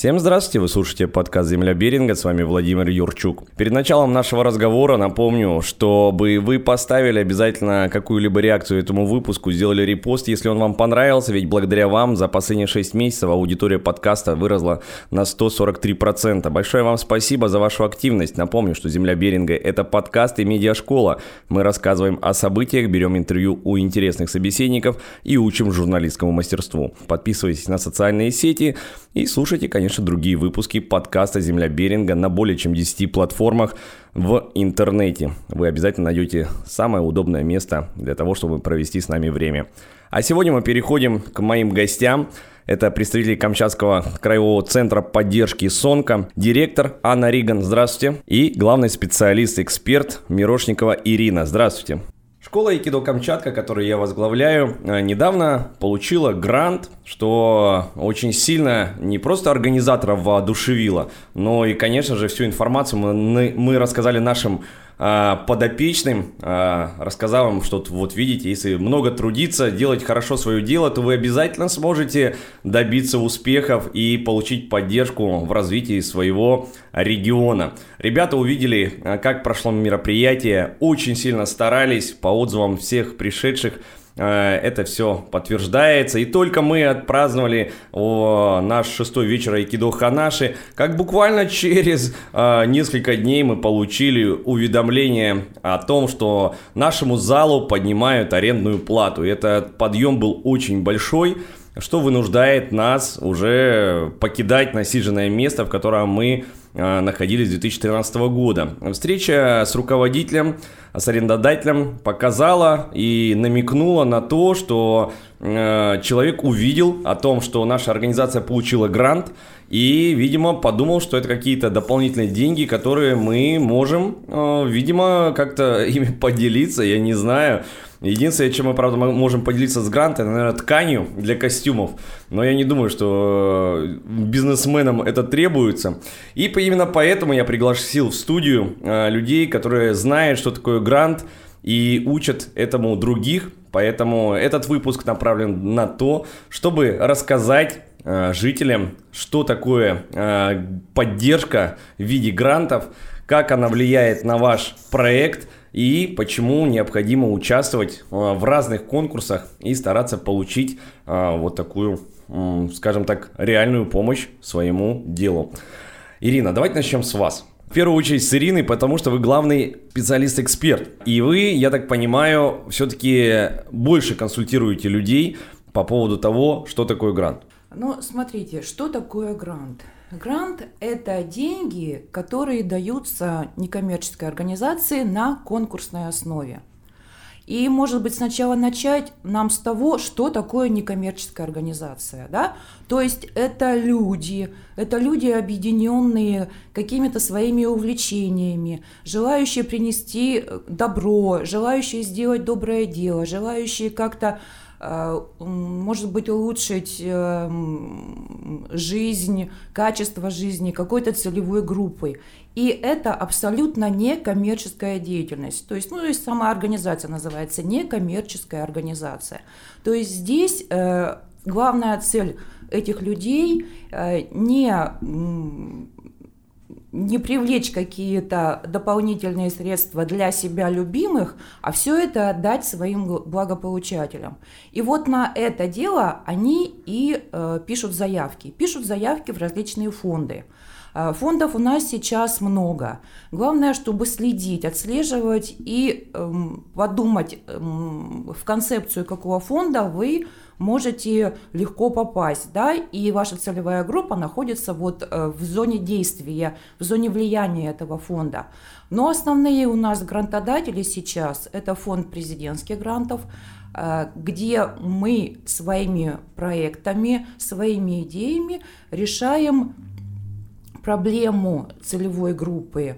Всем здравствуйте, вы слушаете подкаст «Земля Беринга», с вами Владимир Юрчук. Перед началом нашего разговора напомню, чтобы вы поставили обязательно какую-либо реакцию этому выпуску, сделали репост, если он вам понравился, ведь благодаря вам за последние 6 месяцев аудитория подкаста выросла на 143%. Большое вам спасибо за вашу активность. Напомню, что «Земля Беринга» — это подкаст и медиашкола. Мы рассказываем о событиях, берем интервью у интересных собеседников и учим журналистскому мастерству. Подписывайтесь на социальные сети и слушайте, конечно, конечно, другие выпуски подкаста «Земля Беринга» на более чем 10 платформах в интернете. Вы обязательно найдете самое удобное место для того, чтобы провести с нами время. А сегодня мы переходим к моим гостям. Это представитель Камчатского краевого центра поддержки СОНКа, директор Анна Риган, здравствуйте, и главный специалист-эксперт Мирошникова Ирина, здравствуйте. Школа Айкидо Камчатка, которую я возглавляю, э, недавно получила грант, что очень сильно не просто организаторов воодушевило, но и, конечно же, всю информацию мы, мы рассказали нашим подопечным, а, рассказал им, что вот видите, если много трудиться, делать хорошо свое дело, то вы обязательно сможете добиться успехов и получить поддержку в развитии своего региона. Ребята увидели, а, как прошло мероприятие, очень сильно старались по отзывам всех пришедших, это все подтверждается. И только мы отпраздновали о, наш шестой вечер Айкидо Ханаши, как буквально через э, несколько дней мы получили уведомление о том, что нашему залу поднимают арендную плату. И этот подъем был очень большой что вынуждает нас уже покидать насиженное место, в котором мы э, находились с 2013 года. Встреча с руководителем с арендодателем показала и намекнула на то, что э, человек увидел о том, что наша организация получила грант и, видимо, подумал, что это какие-то дополнительные деньги, которые мы можем, э, видимо, как-то ими поделиться, я не знаю. Единственное, чем мы, правда, можем поделиться с грантом, это, наверное, тканью для костюмов. Но я не думаю, что э, бизнесменам это требуется. И именно поэтому я пригласил в студию э, людей, которые знают, что такое грант, и учат этому других. Поэтому этот выпуск направлен на то, чтобы рассказать жителям, что такое поддержка в виде грантов, как она влияет на ваш проект – и почему необходимо участвовать а, в разных конкурсах и стараться получить вот такую, скажем так, реальную помощь своему делу. Ирина, давайте начнем с вас. В первую очередь с Ириной, потому что вы главный специалист-эксперт. И вы, я так понимаю, все-таки больше консультируете людей по поводу того, что такое грант. Ну, смотрите, что такое грант? Грант – это деньги, которые даются некоммерческой организации на конкурсной основе. И, может быть, сначала начать нам с того, что такое некоммерческая организация. Да? То есть это люди, это люди, объединенные какими-то своими увлечениями, желающие принести добро, желающие сделать доброе дело, желающие как-то Э, может быть, улучшить эм, жизнь, качество жизни какой-то целевой группой. И это абсолютно некоммерческая деятельность. То есть, ну, то есть сама организация называется некоммерческая организация. То есть здесь э, главная цель этих людей э, не не привлечь какие-то дополнительные средства для себя любимых, а все это отдать своим благополучателям. И вот на это дело они и э, пишут заявки. Пишут заявки в различные фонды. Э, фондов у нас сейчас много. Главное, чтобы следить, отслеживать и эм, подумать эм, в концепцию какого фонда вы можете легко попасть, да, и ваша целевая группа находится вот э, в зоне действия, в зоне влияния этого фонда. Но основные у нас грантодатели сейчас – это фонд президентских грантов, э, где мы своими проектами, своими идеями решаем проблему целевой группы,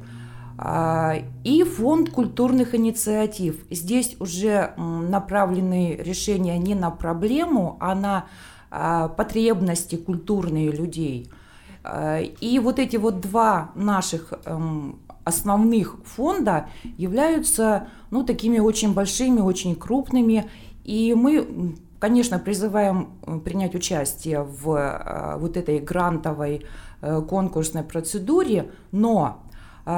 а, и фонд культурных инициатив. Здесь уже направлены решения не на проблему, а на а, потребности культурные людей. А, и вот эти вот два наших эм, основных фонда являются ну, такими очень большими, очень крупными. И мы конечно, призываем принять участие в вот этой грантовой конкурсной процедуре, но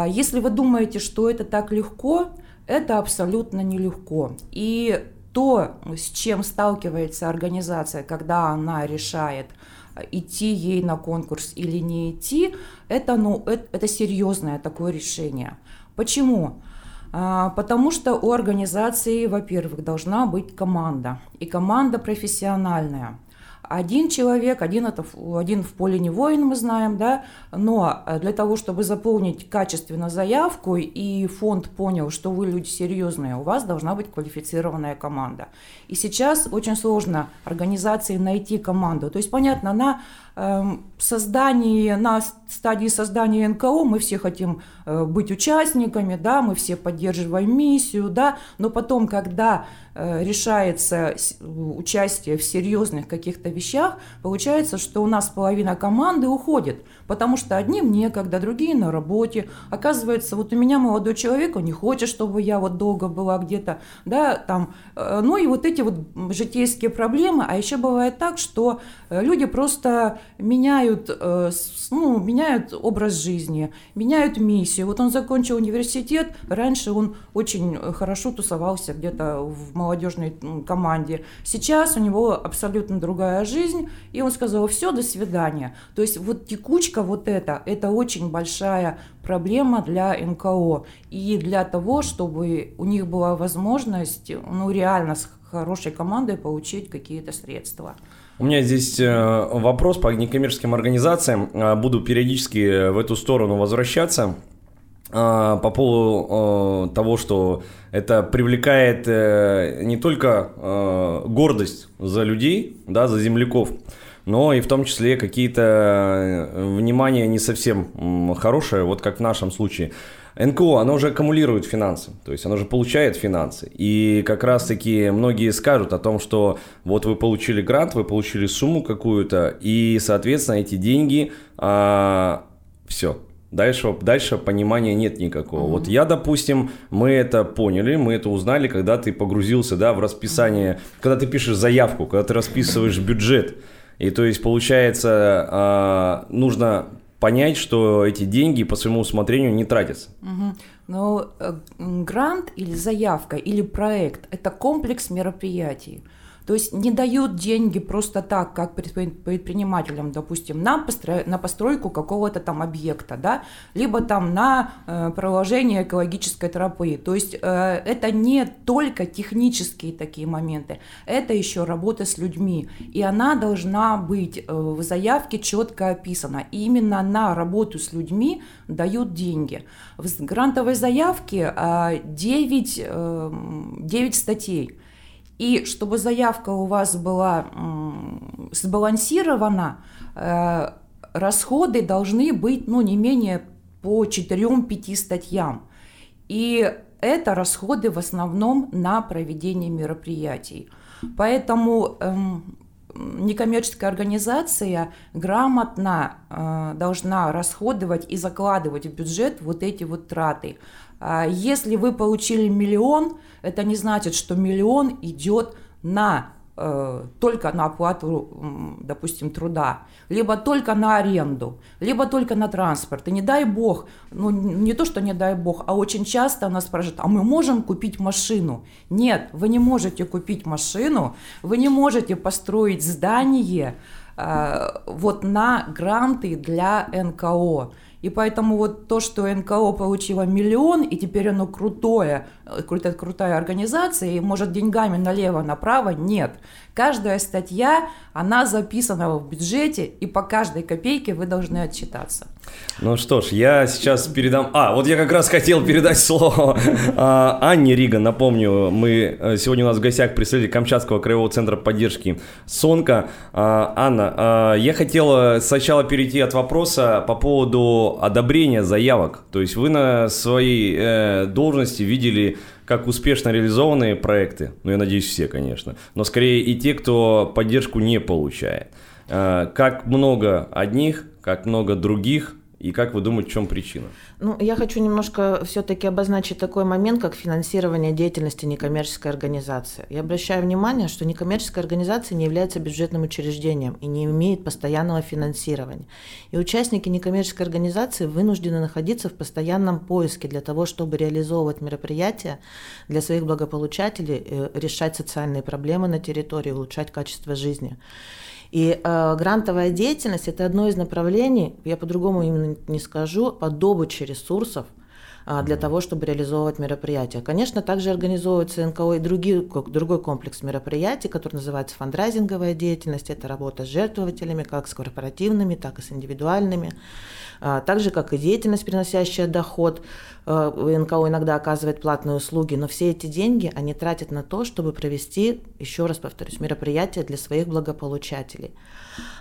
если вы думаете, что это так легко, это абсолютно нелегко. И то, с чем сталкивается организация, когда она решает идти ей на конкурс или не идти, это, ну, это, это серьезное такое решение. Почему? А, потому что у организации, во-первых, должна быть команда, и команда профессиональная. Один человек, один, это, один в поле не воин, мы знаем, да, но э, для того, чтобы заполнить качественно заявку, и фонд понял, что вы люди серьезные, у вас должна быть квалифицированная команда. И сейчас очень сложно организации найти команду. То есть, понятно, на Эм, создании, на стадии создания НКО мы все хотим э, быть участниками, да, мы все поддерживаем миссию, да, но потом, когда э, решается участие в серьезных каких-то вещах, получается, что у нас половина команды уходит, потому что одним некогда, другие на работе. Оказывается, вот у меня молодой человек, он не хочет, чтобы я вот долго была где-то, да, там, э, ну и вот эти вот житейские проблемы, а еще бывает так, что люди просто меняют, э, ну, меняют образ жизни, меняют миссию. Вот он закончил университет, раньше он очень хорошо тусовался где-то в молодежной команде. Сейчас у него абсолютно другая жизнь, и он сказал, все, до свидания. То есть вот текучка вот эта, это очень большая проблема для НКО и для того, чтобы у них была возможность, ну, реально с хорошей командой получить какие-то средства. У меня здесь э, вопрос по некоммерческим организациям. Э, буду периодически в эту сторону возвращаться э, по поводу того, что это привлекает не только гордость за людей, да, за земляков, но и в том числе какие-то внимания не совсем хорошие, вот как в нашем случае. НКО, оно уже аккумулирует финансы, то есть оно же получает финансы. И как раз-таки многие скажут о том, что вот вы получили грант, вы получили сумму какую-то, и, соответственно, эти деньги, а, все, Дальше, дальше понимания нет никакого. Mm-hmm. Вот я, допустим, мы это поняли, мы это узнали, когда ты погрузился да, в расписание, когда ты пишешь заявку, когда ты расписываешь бюджет. И то есть, получается, а, нужно понять, что эти деньги по своему усмотрению не тратятся. Угу. Но э, грант или заявка или проект – это комплекс мероприятий. То есть не дают деньги просто так, как предпринимателям, допустим, на, постро... на постройку какого-то там объекта, да, либо там на э, проложение экологической тропы. То есть э, это не только технические такие моменты, это еще работа с людьми. И она должна быть э, в заявке четко описана. И именно на работу с людьми дают деньги. В грантовой заявке э, 9, э, 9 статей. И чтобы заявка у вас была сбалансирована, э, расходы должны быть ну, не менее по 4-5 статьям. И это расходы в основном на проведение мероприятий. Поэтому эм, некоммерческая организация грамотно э, должна расходовать и закладывать в бюджет вот эти вот траты. А если вы получили миллион, это не значит, что миллион идет на э, только на оплату, допустим, труда, либо только на аренду, либо только на транспорт. И не дай бог, ну не то, что не дай бог, а очень часто нас спрашивают, а мы можем купить машину? Нет, вы не можете купить машину, вы не можете построить здание э, вот на гранты для НКО. И поэтому вот то, что НКО получила миллион, и теперь оно крутое, э, крутая, крутая организация, и может деньгами налево-направо, нет. Каждая статья, она записана в бюджете, и по каждой копейке вы должны отчитаться. Ну что ж, я сейчас передам... А, вот я как раз хотел передать слово а, Анне Рига. Напомню, мы э, сегодня у нас в гостях представитель Камчатского краевого центра поддержки Сонка. А, Анна, а, я хотел сначала перейти от вопроса по поводу одобрения заявок. То есть вы на своей э, должности видели как успешно реализованные проекты, ну я надеюсь все, конечно, но скорее и те, кто поддержку не получает. Э, как много одних, как много других, И как вы думаете, в чем причина? Ну, я хочу немножко все-таки обозначить такой момент, как финансирование деятельности некоммерческой организации. Я обращаю внимание, что некоммерческая организация не является бюджетным учреждением и не имеет постоянного финансирования. И участники некоммерческой организации вынуждены находиться в постоянном поиске для того, чтобы реализовывать мероприятия для своих благополучателей, э, решать социальные проблемы на территории, улучшать качество жизни. И э, грантовая деятельность – это одно из направлений, я по-другому именно не скажу, по добыче ресурсов э, для того, чтобы реализовывать мероприятия. Конечно, также организовывается НКО и другие, другой комплекс мероприятий, который называется фандрайзинговая деятельность. Это работа с жертвователями, как с корпоративными, так и с индивидуальными. А, так как и деятельность, приносящая доход. Э, НКО иногда оказывает платные услуги, но все эти деньги они тратят на то, чтобы провести, еще раз повторюсь, мероприятия для своих благополучателей.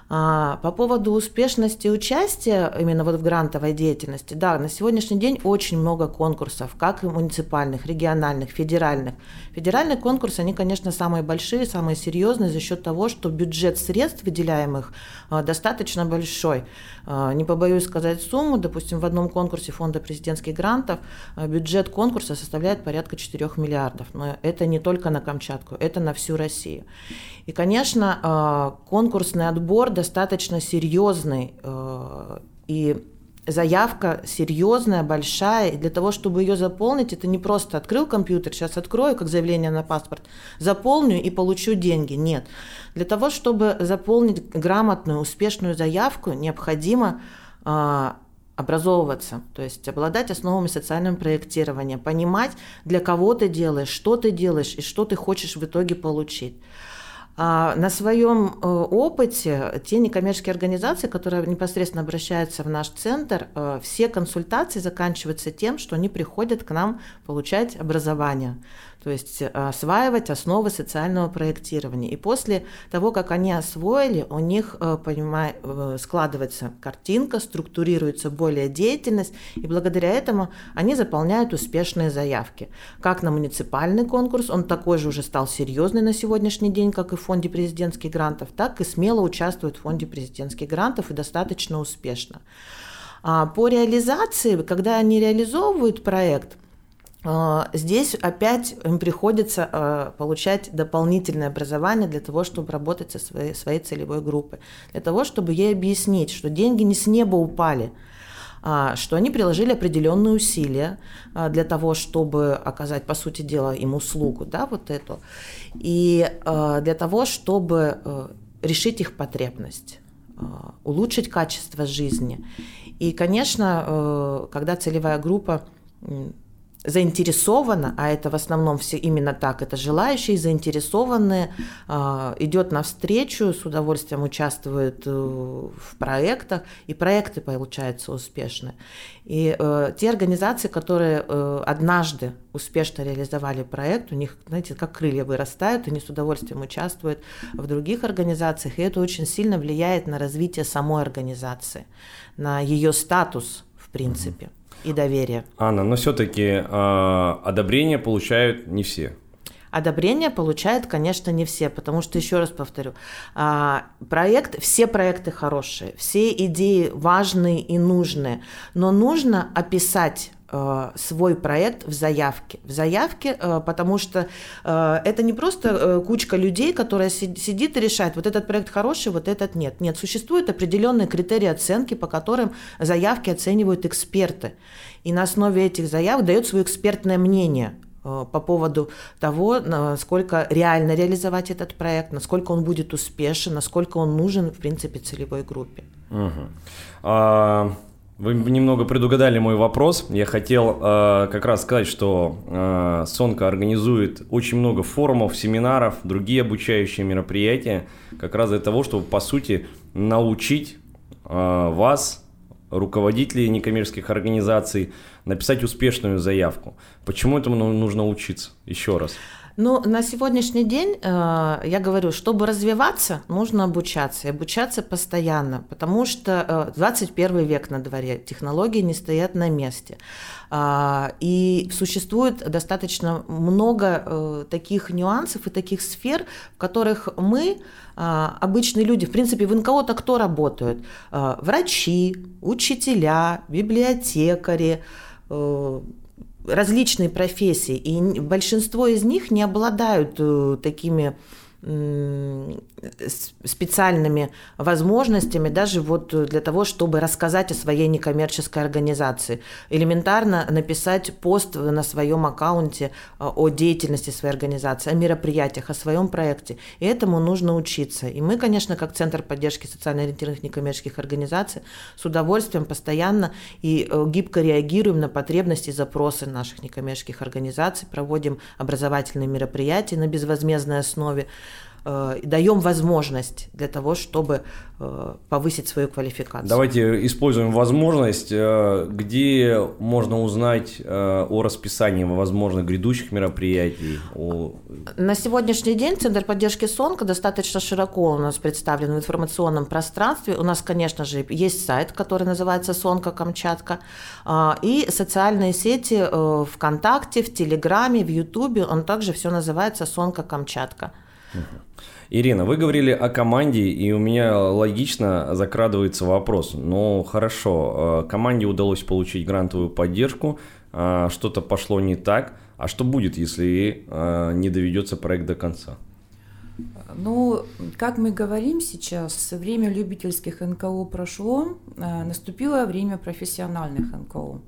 А, по поводу успешности участия именно вот в грантовой деятельности, да, на сегодняшний день очень много конкурсов, как и муниципальных, региональных, федеральных. Федеральные конкурсы, они, конечно, самые большие, самые серьезные за счет того, что бюджет средств, выделяемых, а, достаточно большой. А, не побоюсь сказать сумму, допустим, в одном конкурсе фонда президентских грантов бюджет конкурса составляет порядка 4 миллиардов, но это не только на Камчатку, это на всю Россию. И, конечно, конкурсный отбор достаточно серьезный э, и заявка серьезная, большая, и для того, чтобы ее заполнить, это не просто открыл компьютер, сейчас открою, как заявление на паспорт, заполню и получу деньги. Нет. Для того, чтобы заполнить грамотную, успешную заявку, необходимо образовываться, то есть обладать основами социального проектирования, понимать, для кого ты делаешь, что ты делаешь и что ты хочешь в итоге получить. А на своем э, опыте те некоммерческие организации, которые непосредственно обращаются в наш центр, э, все консультации заканчиваются тем, что они приходят к нам получать образование то есть э, осваивать основы социального проектирования. И после того, как они освоили, у них э, понимаю, э, складывается картинка, структурируется более деятельность, и благодаря этому они заполняют успешные заявки. Как на муниципальный конкурс, он такой же уже стал серьезный на сегодняшний день, как и в фонде президентских грантов, так и смело участвует в фонде президентских грантов и достаточно успешно. А по реализации, когда они реализовывают проект – здесь опять им приходится а, получать дополнительное образование для того, чтобы работать со своей, своей целевой группой, для того, чтобы ей объяснить, что деньги не с неба упали, а, что они приложили определенные усилия для того, чтобы оказать, по сути дела, им услугу, да, вот эту, и для того, чтобы решить их потребность, улучшить качество жизни. И, конечно, когда целевая группа заинтересована, а это в основном все именно так, это желающие, заинтересованные, э, идет навстречу, с удовольствием участвует э, в проектах, и проекты получаются успешные. И э, те организации, которые э, однажды успешно реализовали проект, у них, знаете, как крылья вырастают, они с удовольствием участвуют в других организациях, и это очень сильно влияет на развитие самой организации, на ее статус, в принципе. Mm-hmm и доверие. Анна, но все-таки э, одобрение получают не все. Одобрение получают, конечно, не все, потому что, еще раз повторю, а, проект, все проекты хорошие, все идеи важные и нужные, но нужно описать Э, свой проект в заявке. В заявке, э, потому что э, это не просто кучка людей, которая сидит и решает, вот этот проект хороший, вот этот нет. Нет, существуют определенные критерии оценки, по которым заявки оценивают эксперты. И на основе этих заявок дает свое экспертное мнение по поводу того, насколько реально реализовать этот проект, насколько он будет успешен, насколько он нужен, в принципе, целевой группе. Угу. А вы немного предугадали мой вопрос. Я хотел э, как раз сказать, что э, Сонка организует очень много форумов, семинаров, другие обучающие мероприятия, как раз для того, чтобы, по сути, научить э, вас, руководителей некоммерческих организаций, написать успешную заявку. Почему этому нужно учиться? Еще раз. Ну, на сегодняшний день, э, я говорю, чтобы развиваться, нужно обучаться, и обучаться постоянно, потому что э, 21 век на дворе, технологии не стоят на месте. Э, и существует достаточно много э, таких нюансов и таких сфер, в которых мы, э, обычные люди, в принципе, в НКО-то кто работают? Э, врачи, учителя, библиотекари, э, различные профессии, и большинство из них не обладают э, такими специальными возможностями даже вот для того, чтобы рассказать о своей некоммерческой организации. Элементарно написать пост на своем аккаунте а, о деятельности своей организации, о мероприятиях, о своем проекте. И этому нужно учиться. И мы, конечно, как Центр поддержки социально ориентированных некоммерческих организаций с удовольствием постоянно и э, гибко реагируем на потребности и запросы наших некоммерческих организаций, проводим образовательные мероприятия на безвозмездной основе, э, даем возможность для того, чтобы э, повысить свою квалификацию. Давайте используем возможность, э, где можно узнать э, о расписании возможных грядущих мероприятий. О... На сегодняшний день Центр поддержки СОНКа достаточно широко у нас представлен в информационном пространстве. У нас, конечно же, есть сайт, который называется Сонка Камчатка, э, и социальные сети э, ВКонтакте, в Телеграме, в Ютубе. Он также все называется Сонка Камчатка. Ирина, вы говорили о команде, и у меня логично закрадывается вопрос. Ну, хорошо, э, команде удалось получить грантовую поддержку, э, что-то пошло не так. А что будет, если э, не доведется проект до конца? Ну, как мы говорим сейчас, время любительских НКО прошло, наступило время профессиональных НКО.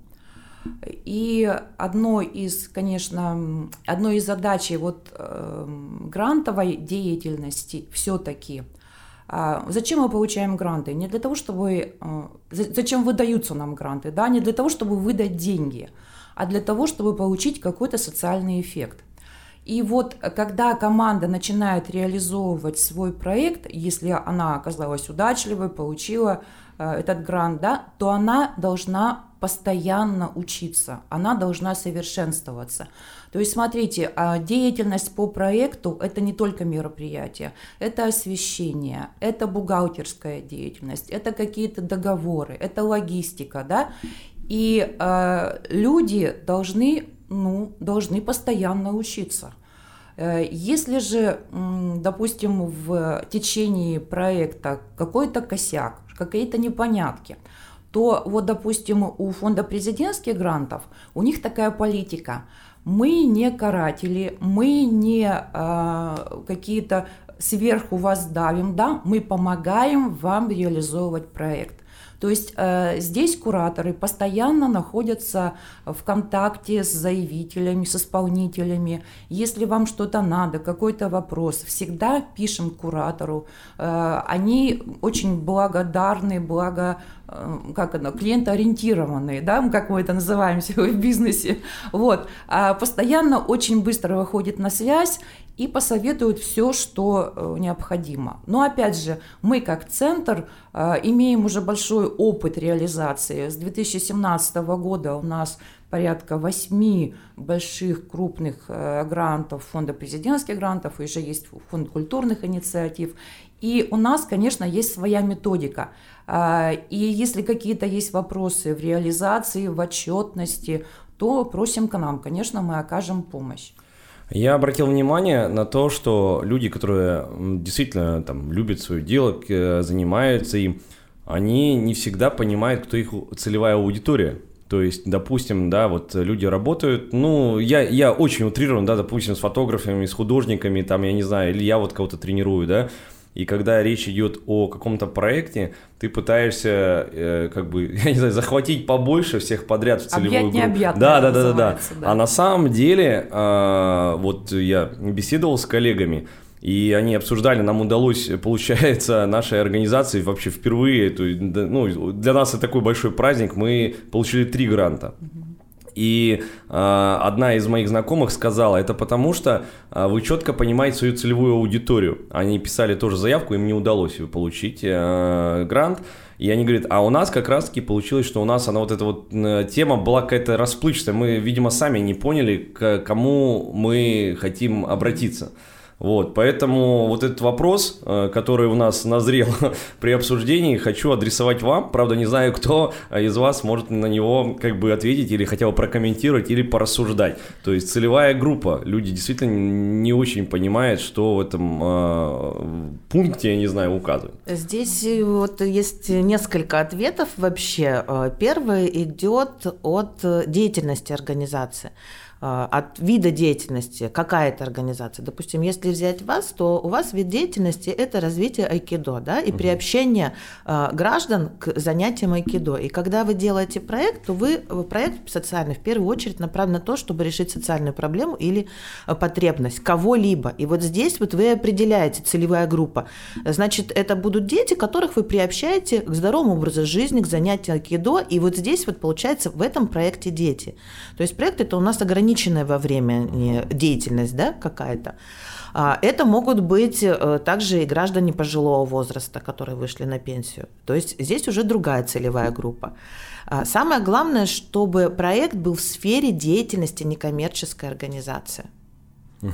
И одной из, конечно, одной из задач вот э, грантовой деятельности все-таки э, Зачем мы получаем гранты? Не для того, чтобы... Э, зачем выдаются нам гранты? Да? Не для того, чтобы выдать деньги, а для того, чтобы получить какой-то социальный эффект. И вот когда команда начинает реализовывать свой проект, если она оказалась удачливой, получила э, этот грант, да, то она должна постоянно учиться, она должна совершенствоваться. То есть, смотрите, а, деятельность по проекту – это не только мероприятие, это освещение, это бухгалтерская деятельность, это какие-то договоры, это логистика, да, и э, люди должны, ну, должны постоянно учиться. Э, если же, допустим, в течение проекта какой-то косяк, какие-то непонятки – то вот, допустим, у фонда президентских грантов у них такая политика. Мы не каратели, мы не э, какие-то сверху вас давим, да, мы помогаем вам реализовывать проект. То есть э, здесь кураторы постоянно находятся в контакте с заявителями, с исполнителями. Если вам что-то надо, какой-то вопрос, всегда пишем куратору. Э, они очень благодарны, благо э, как оно, клиентоориентированные, да, как мы это называем в бизнесе, вот, а постоянно очень быстро выходит на связь и посоветуют все, что э, необходимо. Но опять же, мы как центр э, имеем уже большой опыт реализации. С 2017 года у нас порядка восьми больших крупных э, грантов, фонда президентских грантов, и уже есть фонд культурных инициатив. И у нас, конечно, есть своя методика. И если какие-то есть вопросы в реализации, в отчетности, то просим к нам, конечно, мы окажем помощь. Я обратил внимание на то, что люди, которые действительно там любят свое дело, занимаются им, они не всегда понимают, кто их целевая аудитория. То есть, допустим, да, вот люди работают, ну, я, я очень утрирован, да, допустим, с фотографами, с художниками, там, я не знаю, или я вот кого-то тренирую, да, и когда речь идет о каком-то проекте, ты пытаешься, э, как бы, я не знаю, захватить побольше всех подряд в целевую Объять группу. Да, да, да, да, да. А на самом деле, э, вот я беседовал с коллегами, и они обсуждали, нам удалось, получается, нашей организации вообще впервые, то, ну, для нас это такой большой праздник, мы получили три гранта. Угу. И э, одна из моих знакомых сказала, это потому что э, вы четко понимаете свою целевую аудиторию. Они писали тоже заявку, им не удалось получить э, грант. И они говорят, а у нас как раз-таки получилось, что у нас она вот эта вот тема была какая-то расплывчатая. Мы, видимо, сами не поняли, к кому мы хотим обратиться. Вот, поэтому вот этот вопрос, э, который у нас назрел при обсуждении, хочу адресовать вам. Правда, не знаю, кто из вас может на него как бы ответить или хотя бы прокомментировать или порассуждать. То есть целевая группа. Люди действительно не очень понимают, что в этом э, пункте, я не знаю, указывают. Здесь э, вот есть несколько ответов вообще. Э, первый идет от деятельности организации. А, от вида деятельности, какая это организация. Допустим, если взять вас, то у вас вид деятельности – это развитие айкидо, да, и угу. приобщение э, граждан к занятиям айкидо. И когда вы делаете проект, то вы, проект социальный в первую очередь направлен на то, чтобы решить социальную проблему или э, потребность кого-либо. И вот здесь вот вы определяете целевая группа. Значит, это будут дети, которых вы приобщаете к здоровому образу жизни, к занятию айкидо. И вот здесь вот получается в этом проекте дети. То есть проект это у нас ограничен ограниченная во времени деятельность да, какая-то. А, это могут быть э, также и граждане пожилого возраста, которые вышли на пенсию. То есть здесь уже другая целевая группа. А, самое главное, чтобы проект был в сфере деятельности некоммерческой организации.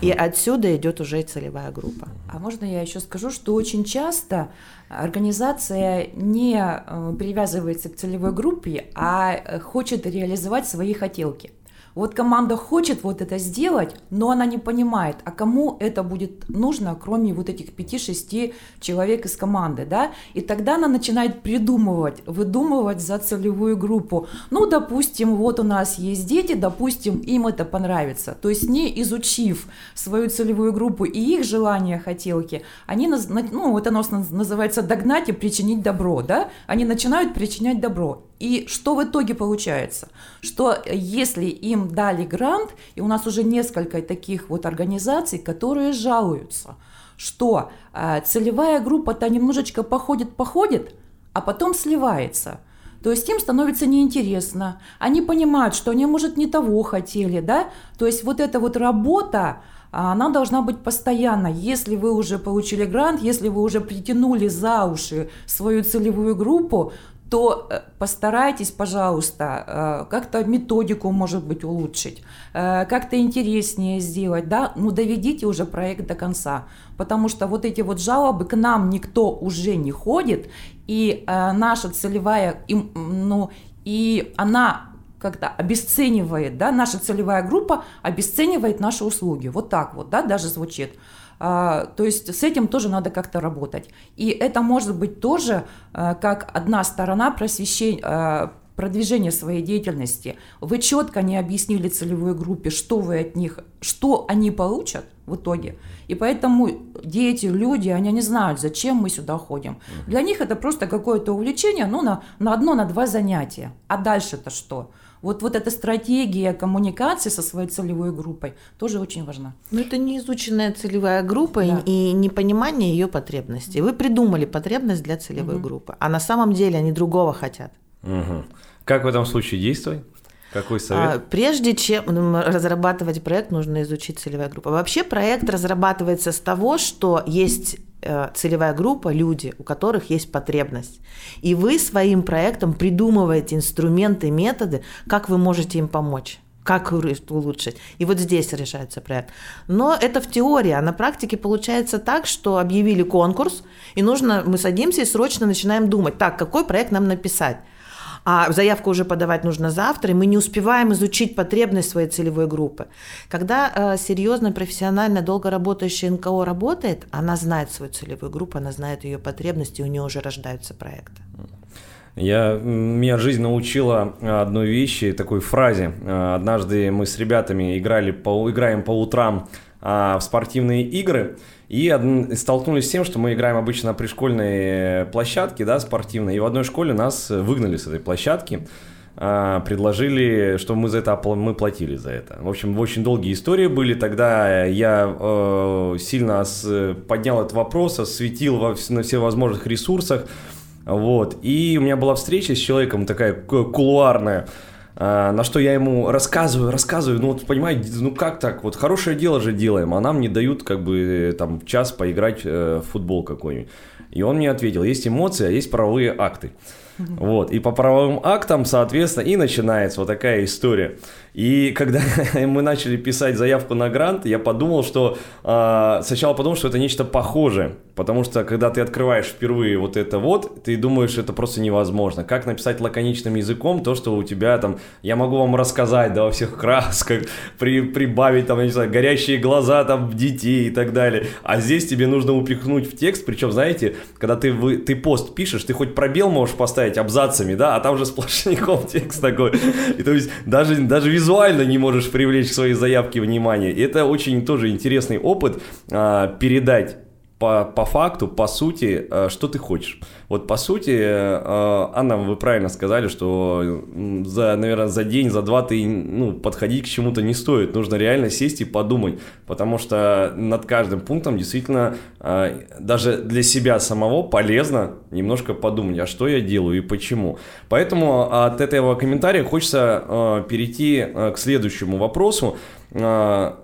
И отсюда идет уже целевая группа. А можно я еще скажу, что очень часто организация не э, привязывается к целевой группе, а э, хочет реализовать свои хотелки. Вот команда хочет вот это сделать, но она не понимает, а кому это будет нужно, кроме вот этих 5-6 человек из команды, да? И тогда она начинает придумывать, выдумывать за целевую группу. Ну, допустим, вот у нас есть дети, допустим, им это понравится. То есть не изучив свою целевую группу и их желания, хотелки, они, ну, это называется догнать и причинить добро, да? Они начинают причинять добро. И что в итоге получается? Что если им дали грант, и у нас уже несколько таких вот организаций, которые жалуются, что э, целевая группа-то немножечко походит-походит, а потом сливается. То есть им становится неинтересно. Они понимают, что они, может, не того хотели, да? То есть вот эта вот работа, она должна быть постоянно. Если вы уже получили грант, если вы уже притянули за уши свою целевую группу, то э, постарайтесь, пожалуйста, э, как-то методику, может быть, улучшить, э, как-то интереснее сделать, да, ну доведите уже проект до конца, потому что вот эти вот жалобы к нам никто уже не ходит, и наша целевая, ну, и она как-то обесценивает, да, наша целевая группа обесценивает наши услуги, вот так вот, да, даже звучит. А, то есть с этим тоже надо как-то работать. И это может быть тоже а, как одна сторона просвещения, а, продвижения своей деятельности. Вы четко не объяснили целевой группе, что вы от них, что они получат в итоге. И поэтому дети, люди, они не знают, зачем мы сюда ходим. Для них это просто какое-то увлечение, ну, на, на одно, на два занятия. А дальше-то что? Вот, вот эта стратегия коммуникации со своей целевой группой тоже очень важна. Но это не изученная целевая группа да. и непонимание ее потребностей. Вы придумали потребность для целевой угу. группы, а на самом деле они другого хотят. Угу. Как в этом случае действовать? Какой совет? А, прежде чем разрабатывать проект, нужно изучить целевая группа. Вообще проект разрабатывается с того, что есть Э, целевая группа, люди, у которых есть потребность. И вы своим проектом придумываете инструменты, методы, как вы можете им помочь как улучшить. И вот здесь решается проект. Но это в теории, а на практике получается так, что объявили конкурс, и нужно, мы садимся и срочно начинаем думать, так, какой проект нам написать а заявку уже подавать нужно завтра, и мы не успеваем изучить потребность своей целевой группы. Когда э, серьезно, профессионально, долго работающая НКО работает, она знает свою целевую группу, она знает ее потребности, у нее уже рождаются проекты. Я, меня жизнь научила одной вещи, такой фразе. Однажды мы с ребятами играли по, играем по утрам а, в спортивные игры, и столкнулись с тем, что мы играем обычно при школьной площадке, да, спортивной, и в одной школе нас выгнали с этой площадки, а, предложили, что мы за это мы платили за это. В общем, очень долгие истории были. Тогда я э, сильно поднял этот вопрос, осветил во, на всевозможных ресурсах. Вот. И у меня была встреча с человеком такая кулуарная. А, на что я ему рассказываю, рассказываю, ну вот понимаете, ну как так, вот хорошее дело же делаем, а нам не дают как бы там час поиграть э, в футбол какой-нибудь. И он мне ответил, есть эмоции, а есть правовые акты. Вот, и по правовым актам, соответственно, и начинается вот такая история. И когда мы начали писать заявку на грант, я подумал, что э, сначала подумал, что это нечто похожее, потому что когда ты открываешь впервые вот это вот, ты думаешь, это просто невозможно. Как написать лаконичным языком то, что у тебя там, я могу вам рассказать, да, во всех красках, при, прибавить там, я не знаю, горящие глаза там детей и так далее. А здесь тебе нужно упихнуть в текст, причем, знаете, когда ты, вы, ты пост пишешь, ты хоть пробел можешь поставить абзацами, да, а там же сплошняком текст такой. И то есть даже, даже визуально не можешь привлечь к своей заявке внимание. И это очень тоже интересный опыт а, передать по, по факту, по сути, э, что ты хочешь. Вот по сути, э, Анна, вы правильно сказали, что за, наверное, за день, за два ты ну, подходить к чему-то не стоит. Нужно реально сесть и подумать, потому что над каждым пунктом действительно э, даже для себя самого полезно немножко подумать, а что я делаю и почему. Поэтому от этого комментария хочется перейти к следующему вопросу. К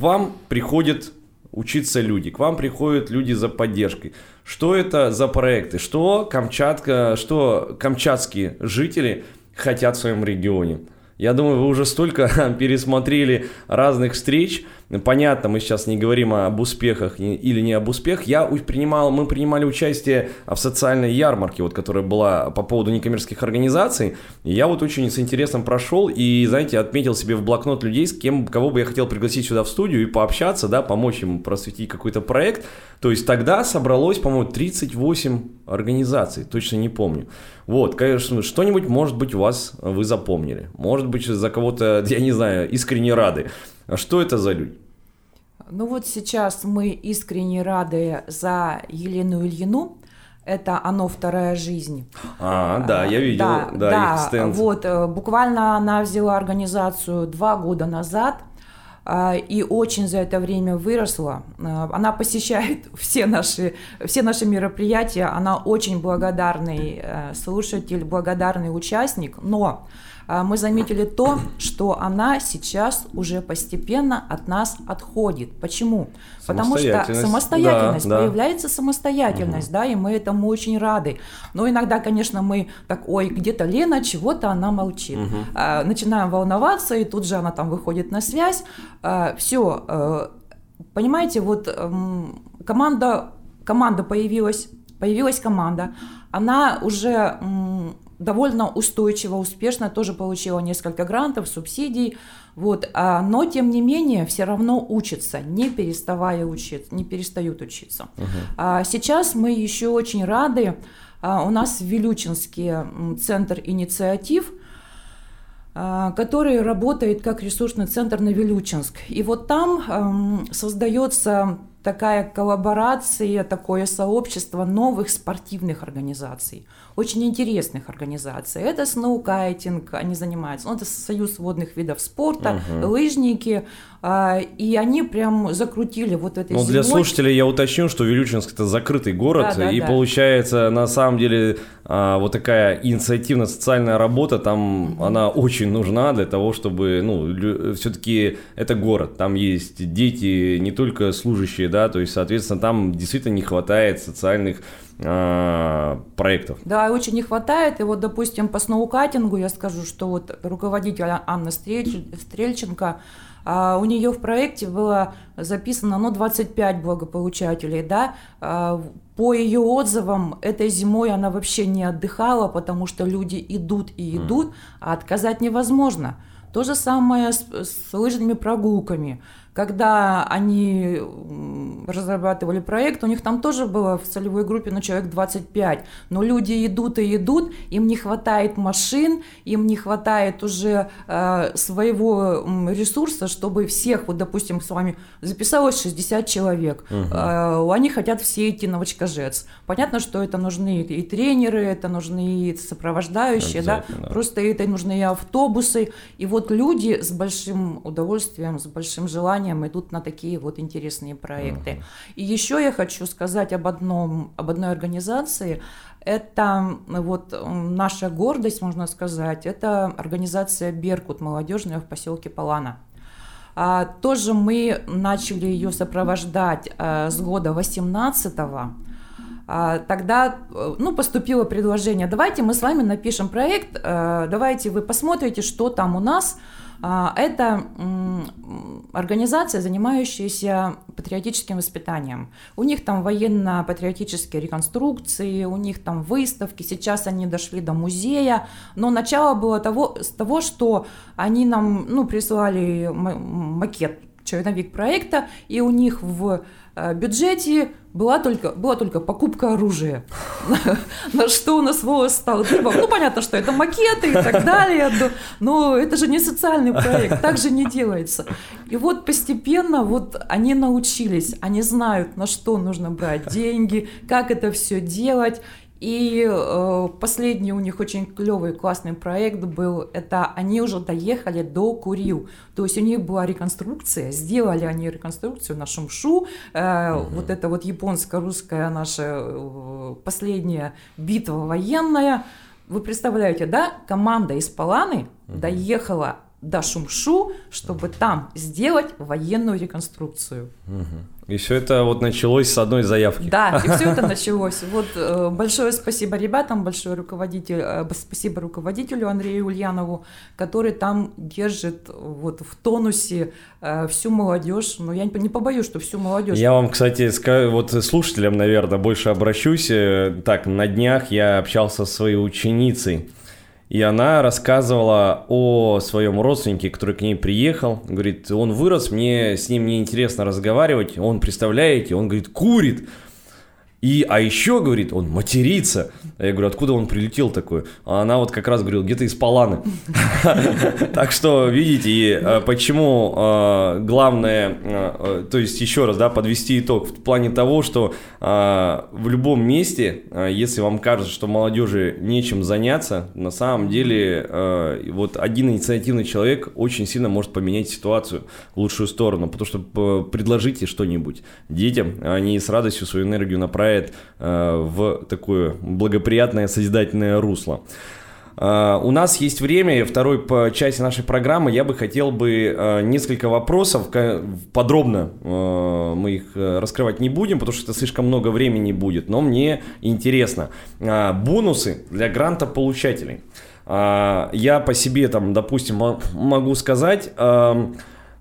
вам приходит учиться люди, к вам приходят люди за поддержкой. Что это за проекты? Что Камчатка, что камчатские жители хотят в своем регионе? Я думаю, вы уже столько пересмотрели разных встреч. Понятно, мы сейчас не говорим об успехах или не об успехах. Я принимал, мы принимали участие в социальной ярмарке, вот, которая была по поводу некоммерческих организаций. И я вот очень с интересом прошел и, знаете, отметил себе в блокнот людей, с кем, кого бы я хотел пригласить сюда в студию и пообщаться, да, помочь им просветить какой-то проект. То есть тогда собралось, по-моему, 38 организаций, точно не помню. Вот, конечно, что-нибудь, может быть, у вас вы запомнили. Может быть, за кого-то, я не знаю, искренне рады. А что это за люди? Ну вот сейчас мы искренне рады за Елену Ильину. Это «Оно. Вторая жизнь». А, да, я видел, да, да, да их стенд. Вот, э, буквально она взяла организацию два года назад – а, и очень за это время выросла. Она посещает все наши, все наши мероприятия, она очень благодарный э, слушатель, благодарный участник, но мы заметили то, что она сейчас уже постепенно от нас отходит. Почему? Потому что самостоятельность, да, появляется да. самостоятельность, угу. да, и мы этому очень рады. Но иногда, конечно, мы так, ой, где-то Лена, чего-то она молчит. Угу. А, начинаем волноваться, и тут же она там выходит на связь. А, все, а, понимаете, вот а, команда, команда появилась, появилась команда, она уже довольно устойчиво, успешно, тоже получила несколько грантов, субсидий, вот, а, но тем не менее все равно учатся, не переставая учиться, не перестают учиться. Uh-huh. А, сейчас мы еще очень рады, а, у нас в Вилючинске центр инициатив, а, который работает как ресурсный центр на Вилючинск. И вот там э, создается такая коллаборация, такое сообщество новых спортивных организаций, очень интересных организаций. Это сноукайтинг, они занимаются, ну, это союз водных видов спорта, угу. лыжники, и они прям закрутили вот этой Ну, для слушателей я уточню, что Вилючинск это закрытый город, да, да, и да. получается, на самом деле, а, вот такая инициативно-социальная работа там, угу. она очень нужна для того, чтобы, ну, все-таки это город, там есть дети, не только служащие, да, то есть, соответственно, там действительно не хватает социальных э, проектов. Да, очень не хватает. И вот, допустим, по сноукатингу я скажу, что вот руководитель Анна Стрель... Стрельченко, а у нее в проекте было записано ну, 25 благополучателей. Да? А по ее отзывам, этой зимой она вообще не отдыхала, потому что люди идут и идут, а отказать невозможно. То же самое с, с лыжными прогулками. Когда они разрабатывали проект, у них там тоже было в целевой группе ну, человек 25, но люди идут и идут, им не хватает машин, им не хватает уже э, своего ресурса, чтобы всех, вот допустим, с вами записалось 60 человек, угу. э, они хотят все идти на Вачкажец. Понятно, что это нужны и тренеры, это нужны и сопровождающие, да? просто это нужны и автобусы, и вот люди с большим удовольствием, с большим желанием желанием идут на такие вот интересные проекты. Uh-huh. И еще я хочу сказать об одном, об одной организации. Это вот наша гордость, можно сказать, это организация «Беркут» молодежная в поселке Палана. А, тоже мы начали ее сопровождать а, с года 18 -го. А, тогда ну, поступило предложение, давайте мы с вами напишем проект, а, давайте вы посмотрите, что там у нас, это организация, занимающаяся патриотическим воспитанием. У них там военно-патриотические реконструкции, у них там выставки, сейчас они дошли до музея, но начало было того, с того, что они нам ну, прислали макет, черновик проекта, и у них в Э, бюджете была только, была только покупка оружия. На что у нас волос стал дыбом. Ну, понятно, что это макеты и так далее, но это же не социальный проект, так же не делается. И вот постепенно вот они научились, они знают, на что нужно брать деньги, как это все делать. И э, последний у них очень клевый, классный проект был, это они уже доехали до Курил. То есть у них была реконструкция, сделали они реконструкцию на Шумшу, э, угу. вот это вот японско-русская наша э, последняя битва военная. Вы представляете, да, команда из Паланы угу. доехала до Шумшу, чтобы там сделать военную реконструкцию. Угу. И все это вот началось с одной заявки. Да, и все это началось. Вот э, большое спасибо ребятам, большое руководитель, э, спасибо руководителю Андрею Ульянову, который там держит вот в тонусе э, всю молодежь. Но я не побоюсь, что всю молодежь. Я вам, кстати, скажу, вот слушателям, наверное, больше обращусь. Так, на днях я общался со своей ученицей и она рассказывала о своем родственнике, который к ней приехал. Говорит, он вырос, мне с ним неинтересно разговаривать. Он, представляете, он, говорит, курит. И, а еще, говорит, он матерится. А я говорю, откуда он прилетел такой? А она вот как раз говорила, где-то из Паланы. Так что, видите, э, почему э, главное, э, то есть еще раз, да, подвести итог в плане того, что в любом месте, если вам кажется, что молодежи нечем заняться, на самом деле вот один инициативный человек очень сильно может поменять ситуацию в лучшую сторону, потому что предложите что-нибудь детям, они с радостью свою энергию направят в такое благоприятное приятное созидательное русло. Uh, у нас есть время, второй по части нашей программы я бы хотел бы uh, несколько вопросов, подробно мы их раскрывать не будем, потому что это слишком много времени будет, но мне интересно. Бонусы для гранта получателей. Я по себе там, допустим, могу сказать,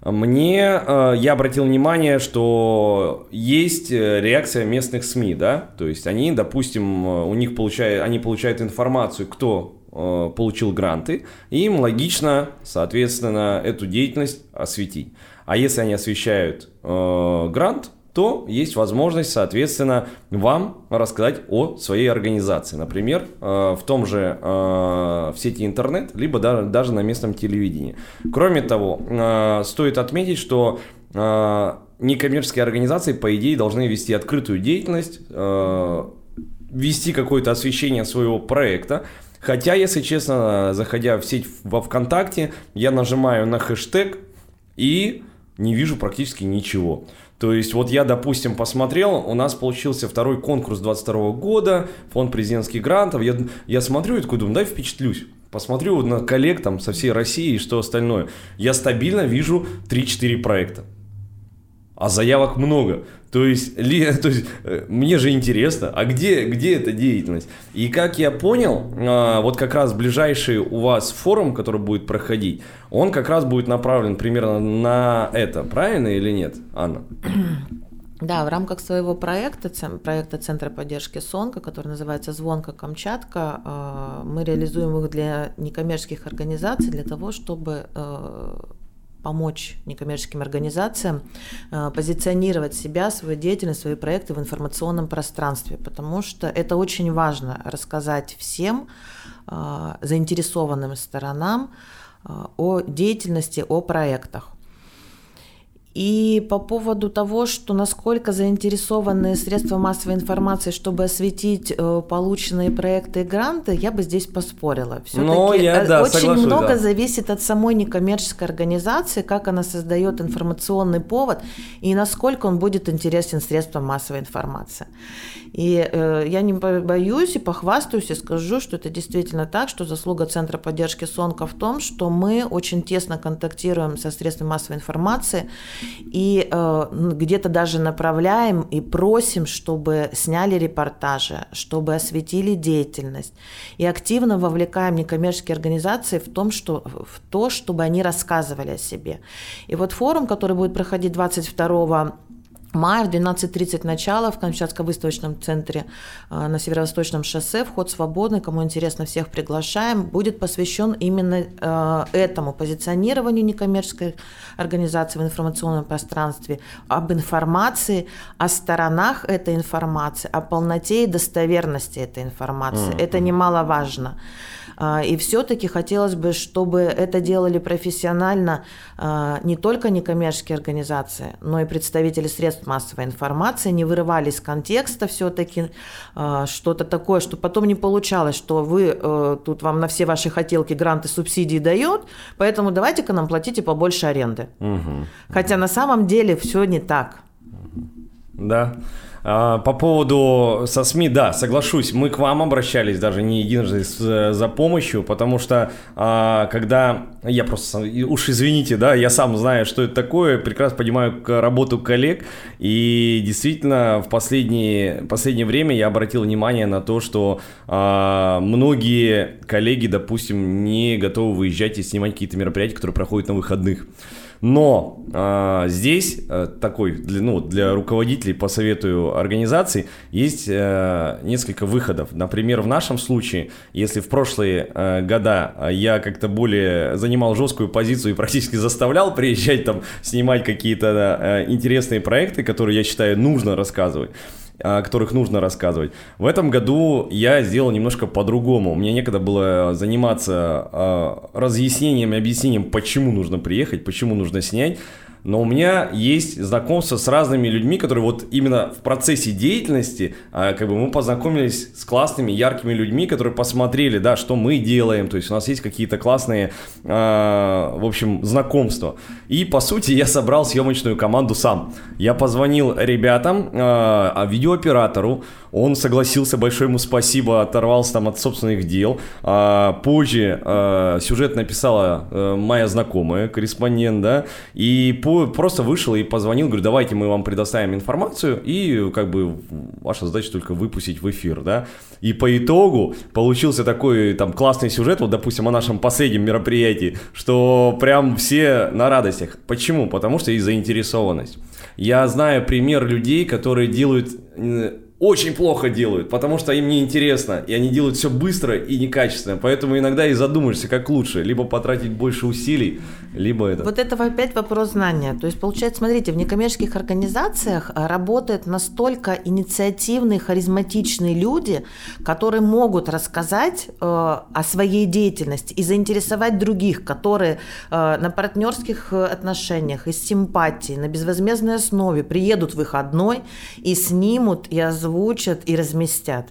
мне, э, я обратил внимание, что есть э, реакция местных СМИ, да, то есть они, допустим, э, у них получают, они получают информацию, кто получил гранты, и им логично, соответственно, эту деятельность осветить. А если они освещают грант, то есть возможность, соответственно, вам рассказать о своей организации. Например, э, в том же э, в сети интернет, либо даже на местном телевидении. Кроме того, э, стоит отметить, что некоммерческие организации, по идее, должны вести открытую деятельность, вести какое-то освещение своего проекта. Хотя, если честно, заходя в сеть во ВКонтакте, я нажимаю на хэштег и не вижу практически ничего. То есть вот я, допустим, посмотрел, у нас получился второй конкурс 22 года, фонд президентских грантов. Я, я смотрю и такой думаю, дай впечатлюсь. Посмотрю на коллег там со всей России и что остальное. Я стабильно вижу 3-4 проекта. А заявок много. То есть, ли, то есть э, мне же интересно, а где, где эта деятельность? И как я понял, а, вот как раз ближайший у вас форум, который будет проходить, он как раз будет направлен примерно на это, правильно или нет, Анна? Да, в рамках своего проекта, проекта Центра поддержки СОНКа, который называется «Звонка Камчатка», а, мы реализуем их для некоммерческих организаций для того, чтобы э, помочь некоммерческим организациям э, позиционировать себя, свою деятельность, свои проекты в информационном пространстве, потому что это очень важно рассказать всем э, заинтересованным сторонам э, о деятельности, о проектах. И по поводу того, что насколько заинтересованы средства массовой информации, чтобы осветить э, полученные проекты и гранты, я бы здесь поспорила. Все-таки я, да, очень соглашусь, много да. зависит от самой некоммерческой организации, как она создает информационный повод и насколько он будет интересен средствам массовой информации. И э, я не боюсь и похвастаюсь и скажу, что это действительно так, что заслуга Центра поддержки СОНКа в том, что мы очень тесно контактируем со средствами массовой информации и э, где-то даже направляем и просим, чтобы сняли репортажи, чтобы осветили деятельность. И активно вовлекаем некоммерческие организации в, том, что, в то, чтобы они рассказывали о себе. И вот форум, который будет проходить 22 мая в 12.30 начало в Камчатском выставочном центре э, на Северо-Восточном шоссе. Вход свободный, кому интересно, всех приглашаем. Будет посвящен именно э, этому позиционированию некоммерческой организации в информационном пространстве, об информации, о сторонах этой информации, о полноте и достоверности этой информации. Mm-hmm. Это немаловажно. И все-таки хотелось бы, чтобы это делали профессионально а, не только некоммерческие организации, но и представители средств массовой информации, не вырывали из контекста все-таки а, что-то такое, что потом не получалось, что вы э, тут вам на все ваши хотелки гранты, субсидии дает, поэтому давайте-ка нам платите побольше аренды. Угу. Хотя на самом деле все не так. Да. А, по поводу со СМИ, да, соглашусь, мы к вам обращались даже не единожды за помощью, потому что а, когда я просто, уж извините, да, я сам знаю, что это такое, прекрасно понимаю работу коллег, и действительно в последнее, последнее время я обратил внимание на то, что а, многие коллеги, допустим, не готовы выезжать и снимать какие-то мероприятия, которые проходят на выходных. Но э, здесь э, такой, для, ну, для руководителей по совету организаций есть э, несколько выходов. Например, в нашем случае, если в прошлые э, года я как-то более занимал жесткую позицию и практически заставлял приезжать там, снимать какие-то э, интересные проекты, которые я считаю нужно рассказывать, о которых нужно рассказывать. В этом году я сделал немножко по-другому. Мне некогда было заниматься э, разъяснением и объяснением, почему нужно приехать, почему нужно снять но у меня есть знакомство с разными людьми, которые вот именно в процессе деятельности, а, как бы мы познакомились с классными, яркими людьми, которые посмотрели, да, что мы делаем, то есть у нас есть какие-то классные, а, в общем, знакомства. И, по сути, я собрал съемочную команду сам. Я позвонил ребятам, а, видеооператору, он согласился, большое ему спасибо, оторвался там от собственных дел. А, позже а, сюжет написала а, моя знакомая, корреспондент, да, и по, просто вышел и позвонил, говорю, давайте мы вам предоставим информацию, и как бы ваша задача только выпустить в эфир, да. И по итогу получился такой там классный сюжет, вот, допустим, о нашем последнем мероприятии, что прям все на радостях. Почему? Потому что есть заинтересованность. Я знаю пример людей, которые делают очень плохо делают, потому что им неинтересно, и они делают все быстро и некачественно, поэтому иногда и задумаешься, как лучше, либо потратить больше усилий, либо это. Вот это опять вопрос знания. То есть, получается, смотрите, в некоммерческих организациях а, работают настолько инициативные, харизматичные люди, которые могут рассказать э, о своей деятельности и заинтересовать других, которые э, на партнерских отношениях, из симпатии, на безвозмездной основе приедут в выходной и снимут и озвучат озвучат и разместят.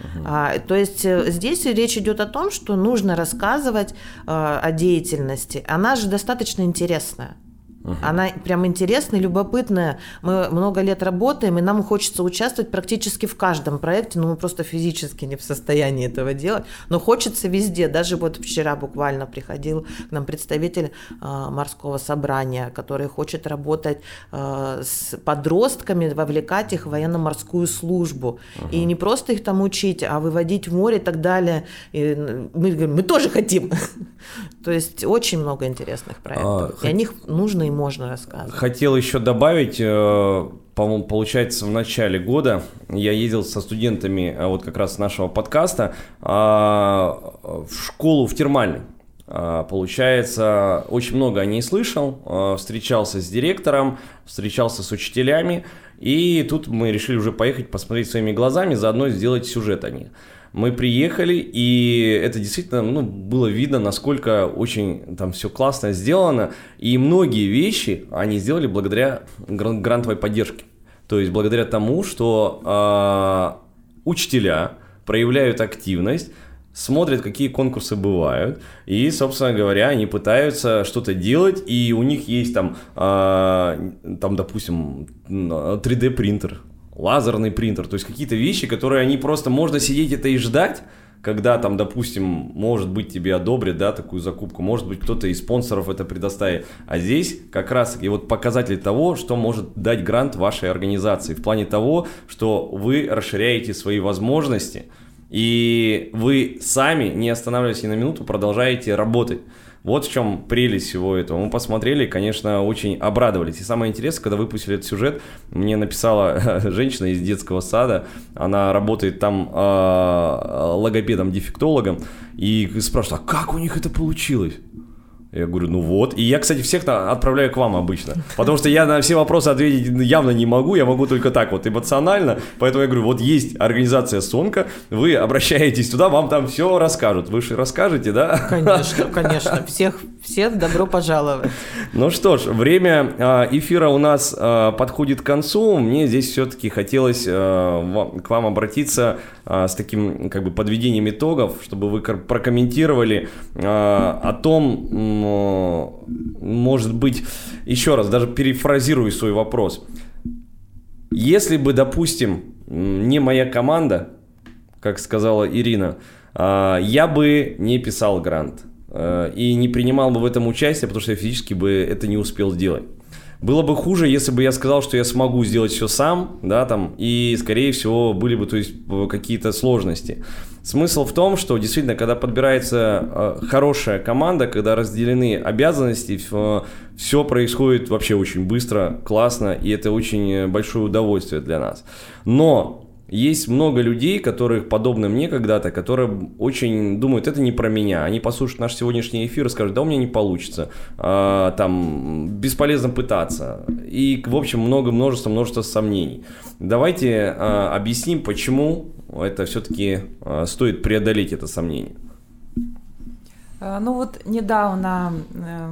Uh-huh. А, то есть э, здесь речь идет о том, что нужно рассказывать а, о деятельности. Она же достаточно интересная. Uh-huh. Она прям интересная, любопытная. Мы много лет работаем, и нам хочется участвовать практически в каждом проекте, но мы просто физически не в состоянии этого делать. Но хочется везде. Даже вот вчера буквально приходил к нам представитель э, морского собрания, который хочет работать э, с подростками, вовлекать их в военно-морскую службу. Uh-huh. И не просто их там учить, а выводить в море и так далее. И мы говорим, мы тоже хотим. То есть очень много интересных проектов. А, и о них нужно и можно рассказывать. Хотел еще добавить, э, по-моему, получается, в начале года я ездил со студентами э, вот как раз нашего подкаста а, в школу в Термальной. А, получается, очень много о ней слышал, э, встречался с директором, встречался с учителями, и тут мы решили уже поехать посмотреть своими глазами, заодно сделать сюжет о ней. Мы приехали, и это действительно ну, было видно, насколько очень там все классно сделано. И многие вещи они сделали благодаря грантовой поддержке. То есть благодаря тому, что э, учителя проявляют активность, смотрят, какие конкурсы бывают, и, собственно говоря, они пытаются что-то делать, и у них есть там, э, там, допустим, 3D принтер, лазерный принтер, то есть какие-то вещи, которые они просто можно сидеть это и ждать, когда там, допустим, может быть тебе одобрят, да, такую закупку, может быть кто-то из спонсоров это предоставит, а здесь как раз и вот показатель того, что может дать грант вашей организации, в плане того, что вы расширяете свои возможности, и вы сами, не останавливаясь ни на минуту, продолжаете работать. Вот в чем прелесть всего этого. Мы посмотрели, конечно, очень обрадовались. И самое интересное, когда выпустили этот сюжет, мне написала женщина из детского сада, она работает там э, логопедом-дефектологом, и спрашивает, а как у них это получилось? Я говорю, ну вот. И я, кстати, всех отправляю к вам обычно. Потому что я на все вопросы ответить явно не могу, я могу только так вот эмоционально. Поэтому я говорю, вот есть организация Сонка, вы обращаетесь туда, вам там все расскажут. Вы же расскажете, да? Конечно, конечно. Всех, всех добро пожаловать. Ну что ж, время а, эфира у нас а, подходит к концу. Мне здесь все-таки хотелось а, к вам обратиться с таким как бы подведением итогов, чтобы вы прокомментировали о том, может быть, еще раз, даже перефразирую свой вопрос. Если бы, допустим, не моя команда, как сказала Ирина, я бы не писал грант и не принимал бы в этом участие, потому что я физически бы это не успел сделать. Было бы хуже, если бы я сказал, что я смогу сделать все сам, да, там, и, скорее всего, были бы, то есть, какие-то сложности. Смысл в том, что действительно, когда подбирается э, хорошая команда, когда разделены обязанности, все, все происходит вообще очень быстро, классно, и это очень большое удовольствие для нас. Но есть много людей, которых, подобно мне когда-то, которые очень думают, это не про меня. Они послушают наш сегодняшний эфир и скажут, да у меня не получится, а, там, бесполезно пытаться. И, в общем, много, множество, множество сомнений. Давайте а, объясним, почему это все-таки а, стоит преодолеть это сомнение. А, ну вот недавно э,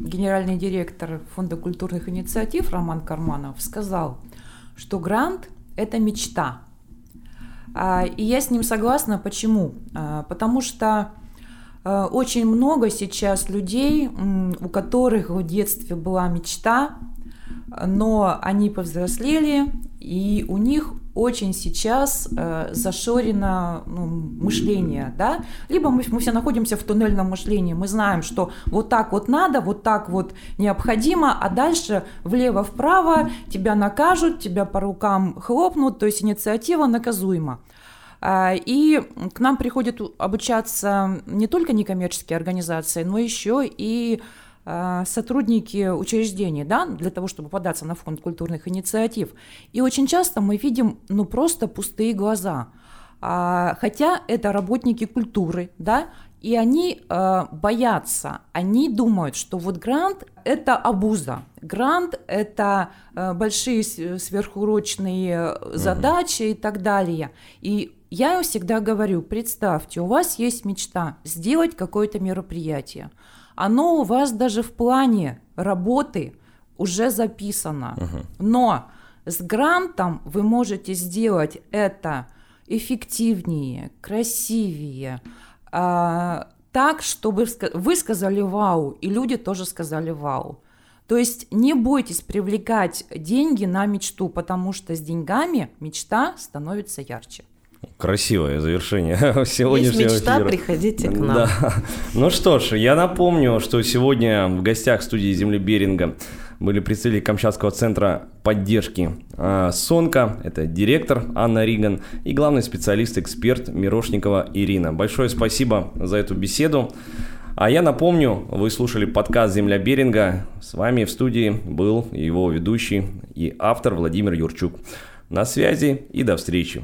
генеральный директор Фонда культурных инициатив Роман Карманов сказал, что грант – это мечта. А, и я с ним согласна. Почему? А, потому что а, очень много сейчас людей, у которых в детстве была мечта, но они повзрослели, и у них очень сейчас э, зашорено ну, мышление, да, либо мы, мы все находимся в туннельном мышлении, мы знаем, что вот так вот надо, вот так вот необходимо, а дальше влево-вправо тебя накажут, тебя по рукам хлопнут, то есть инициатива наказуема. А, и к нам приходят обучаться не только некоммерческие организации, но еще и сотрудники учреждений, да, для того, чтобы податься на фонд культурных инициатив. И очень часто мы видим, ну, просто пустые глаза. А, хотя это работники культуры, да, и они э, боятся, они думают, что вот грант – это обуза, грант – это э, большие сверхурочные задачи mm-hmm. и так далее. И я всегда говорю, представьте, у вас есть мечта сделать какое-то мероприятие – оно у вас даже в плане работы уже записано. Uh-huh. Но с грантом вы можете сделать это эффективнее, красивее, а, так, чтобы вы сказали вау, и люди тоже сказали вау. То есть не бойтесь привлекать деньги на мечту, потому что с деньгами мечта становится ярче. Красивое завершение сегодняшнего Есть мечта, эфира. приходите к нам. Да. Ну что ж, я напомню, что сегодня в гостях студии Земли Беринга были представители Камчатского центра поддержки а, Сонка, это директор Анна Риган и главный специалист-эксперт Мирошникова Ирина. Большое спасибо за эту беседу. А я напомню, вы слушали подкаст «Земля Беринга». С вами в студии был его ведущий и автор Владимир Юрчук. На связи и до встречи.